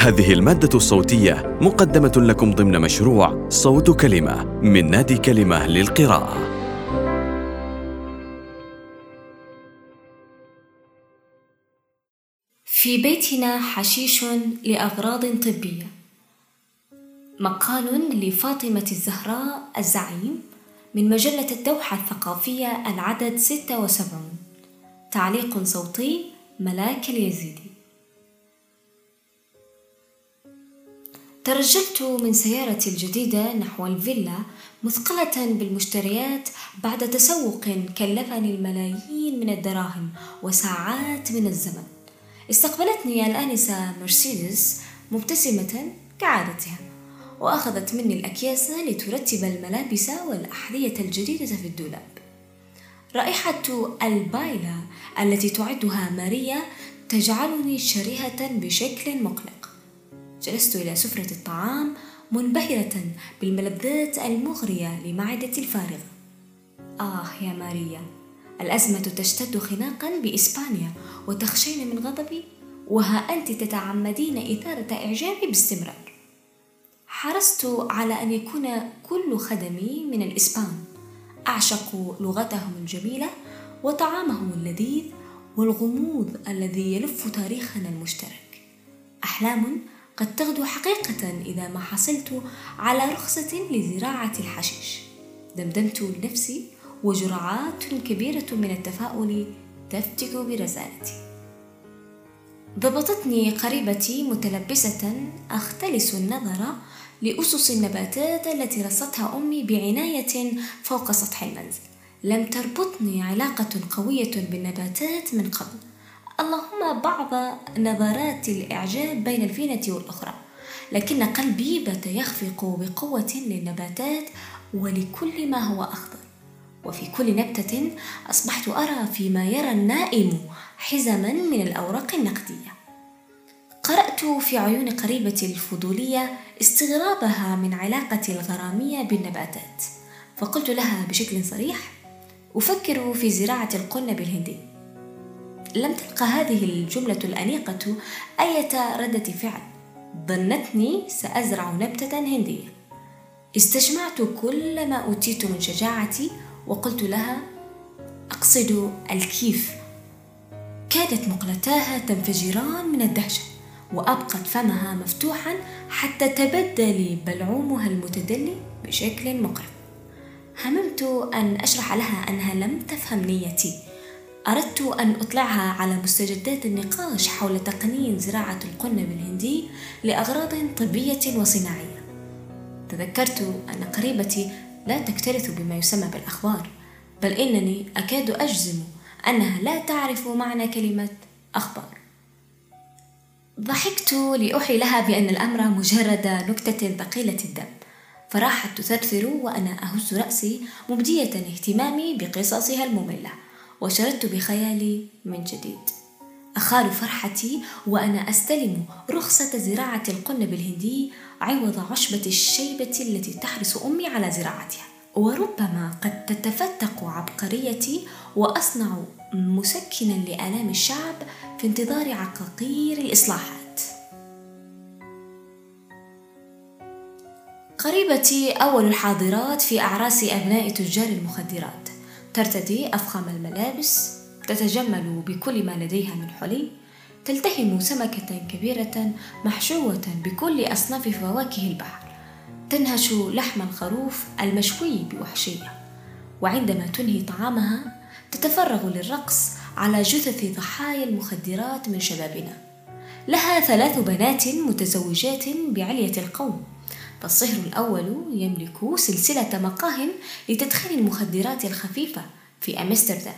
هذه المادة الصوتية مقدمة لكم ضمن مشروع صوت كلمة من نادي كلمة للقراءة. في بيتنا حشيش لأغراض طبية. مقال لفاطمة الزهراء الزعيم من مجلة الدوحة الثقافية العدد 76 تعليق صوتي ملاك اليزيدي ترجلت من سيارتي الجديدة نحو الفيلا مثقلة بالمشتريات بعد تسوق كلفني الملايين من الدراهم وساعات من الزمن. استقبلتني الآنسة مرسيدس مبتسمة كعادتها وأخذت مني الأكياس لترتب الملابس والأحذية الجديدة في الدولاب. رائحة البايلة التي تعدها ماريا تجعلني شرهة بشكل مقلق. جلست إلى سفرة الطعام منبهرة بالملذات المغرية لمعدتي الفارغة آه يا ماريا الأزمة تشتد خناقا بإسبانيا وتخشين من غضبي وها أنت تتعمدين إثارة إعجابي باستمرار. حرصت على أن يكون كل خدمي من الإسبان. أعشق لغتهم الجميلة وطعامهم اللذيذ والغموض الذي يلف تاريخنا المشترك. أحلام قد تغدو حقيقة إذا ما حصلت على رخصة لزراعة الحشيش. دمدمت لنفسي وجرعات كبيرة من التفاؤل تفتك برزالتي ضبطتني قريبتي متلبسة أختلس النظر لأسس النباتات التي رصتها أمي بعناية فوق سطح المنزل. لم تربطني علاقة قوية بالنباتات من قبل. اللهم بعض نظرات الإعجاب بين الفينة والأخرى لكن قلبي بات يخفق بقوة للنباتات ولكل ما هو أخضر. وفي كل نبتة أصبحت أرى فيما يرى النائم حزما من الأوراق النقدية. قرأت في عيون قريبتي الفضولية استغرابها من علاقتي الغرامية بالنباتات فقلت لها بشكل صريح أفكر في زراعة القنب الهندي لم تلقى هذه الجملة الأنيقة أية ردة فعل. ظنتني سأزرع نبتة هندية. استجمعت كل ما أوتيت من شجاعتي وقلت لها أقصد الكيف. كادت مقلتاها تنفجران من الدهشة وأبقت فمها مفتوحا حتى تبدى لي بلعومها المتدلي بشكل مقرف هممت أن أشرح لها أنها لم تفهم نيتي. أردت أن أطلعها على مستجدات النقاش حول تقنين زراعة القنب الهندي لأغراض طبية وصناعية. تذكرت أن قريبتي لا تكترث بما يسمى بالأخبار بل إنني أكاد أجزم أنها لا تعرف معنى كلمة أخبار. ضحكت لأوحي لها بأن الأمر مجرد نكتة ثقيلة الدم فراحت تثرثر وأنا أهز رأسي مبدية اهتمامي بقصصها المملة. وشردت بخيالي من جديد. أخال فرحتي وأنا أستلم رخصة زراعة القنب الهندي عوض عشبة الشيبة التي تحرص أمي على زراعتها. وربما قد تتفتق عبقريتي وأصنع مسكنا لآلام الشعب في انتظار عقاقير الإصلاحات. قريبتي أول الحاضرات في أعراس أبناء تجار المخدرات. ترتدي أفخم الملابس تتجمل بكل ما لديها من حلي تلتهم سمكة كبيرة محشوة بكل أصناف فواكه البحر تنهش لحم الخروف المشوي بوحشية وعندما تنهي طعامها تتفرغ للرقص على جثث ضحايا المخدرات من شبابنا. لها ثلاث بنات متزوجات بعلية القوم. فالصهر الأول يملك سلسلة مقاه لتدخين المخدرات الخفيفة في أمستردام.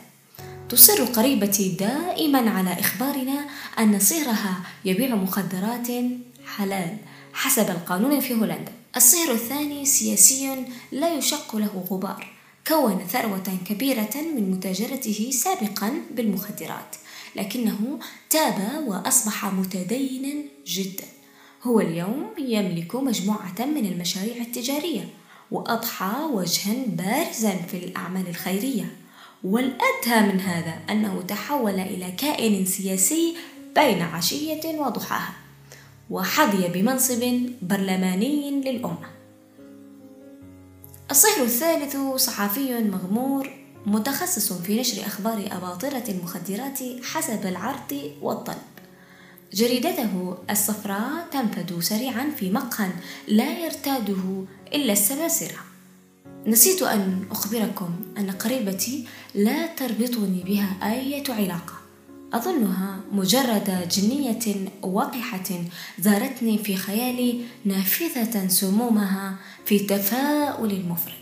تصر قريبتي دائما على إخبارنا أن صهرها يبيع مخدرات حلال حسب القانون في هولندا. الصهر الثاني سياسي لا يشق له غبار كون ثروة كبيرة من متاجرته سابقا بالمخدرات لكنه تاب وأصبح متدينا جدا. هو اليوم يملك مجموعة من المشاريع التجارية وأضحى وجها بارزا في الأعمال الخيرية. والأدهى من هذا أنه تحول إلى كائن سياسي بين عشية وضحاها وحظي بمنصب برلماني للأمة. الصهر الثالث صحفي مغمور متخصص في نشر أخبار أباطرة المخدرات حسب العرض والطلب. جريدته الصفراء تنفد سريعا في مقهى لا يرتاده إلا السباسرة نسيت أن أخبركم أن قريبتي لا تربطني بها أي علاقة. أظنها مجرد جنية وقحة زارتني في خيالي نافذة سمومها في تفاؤل مفرط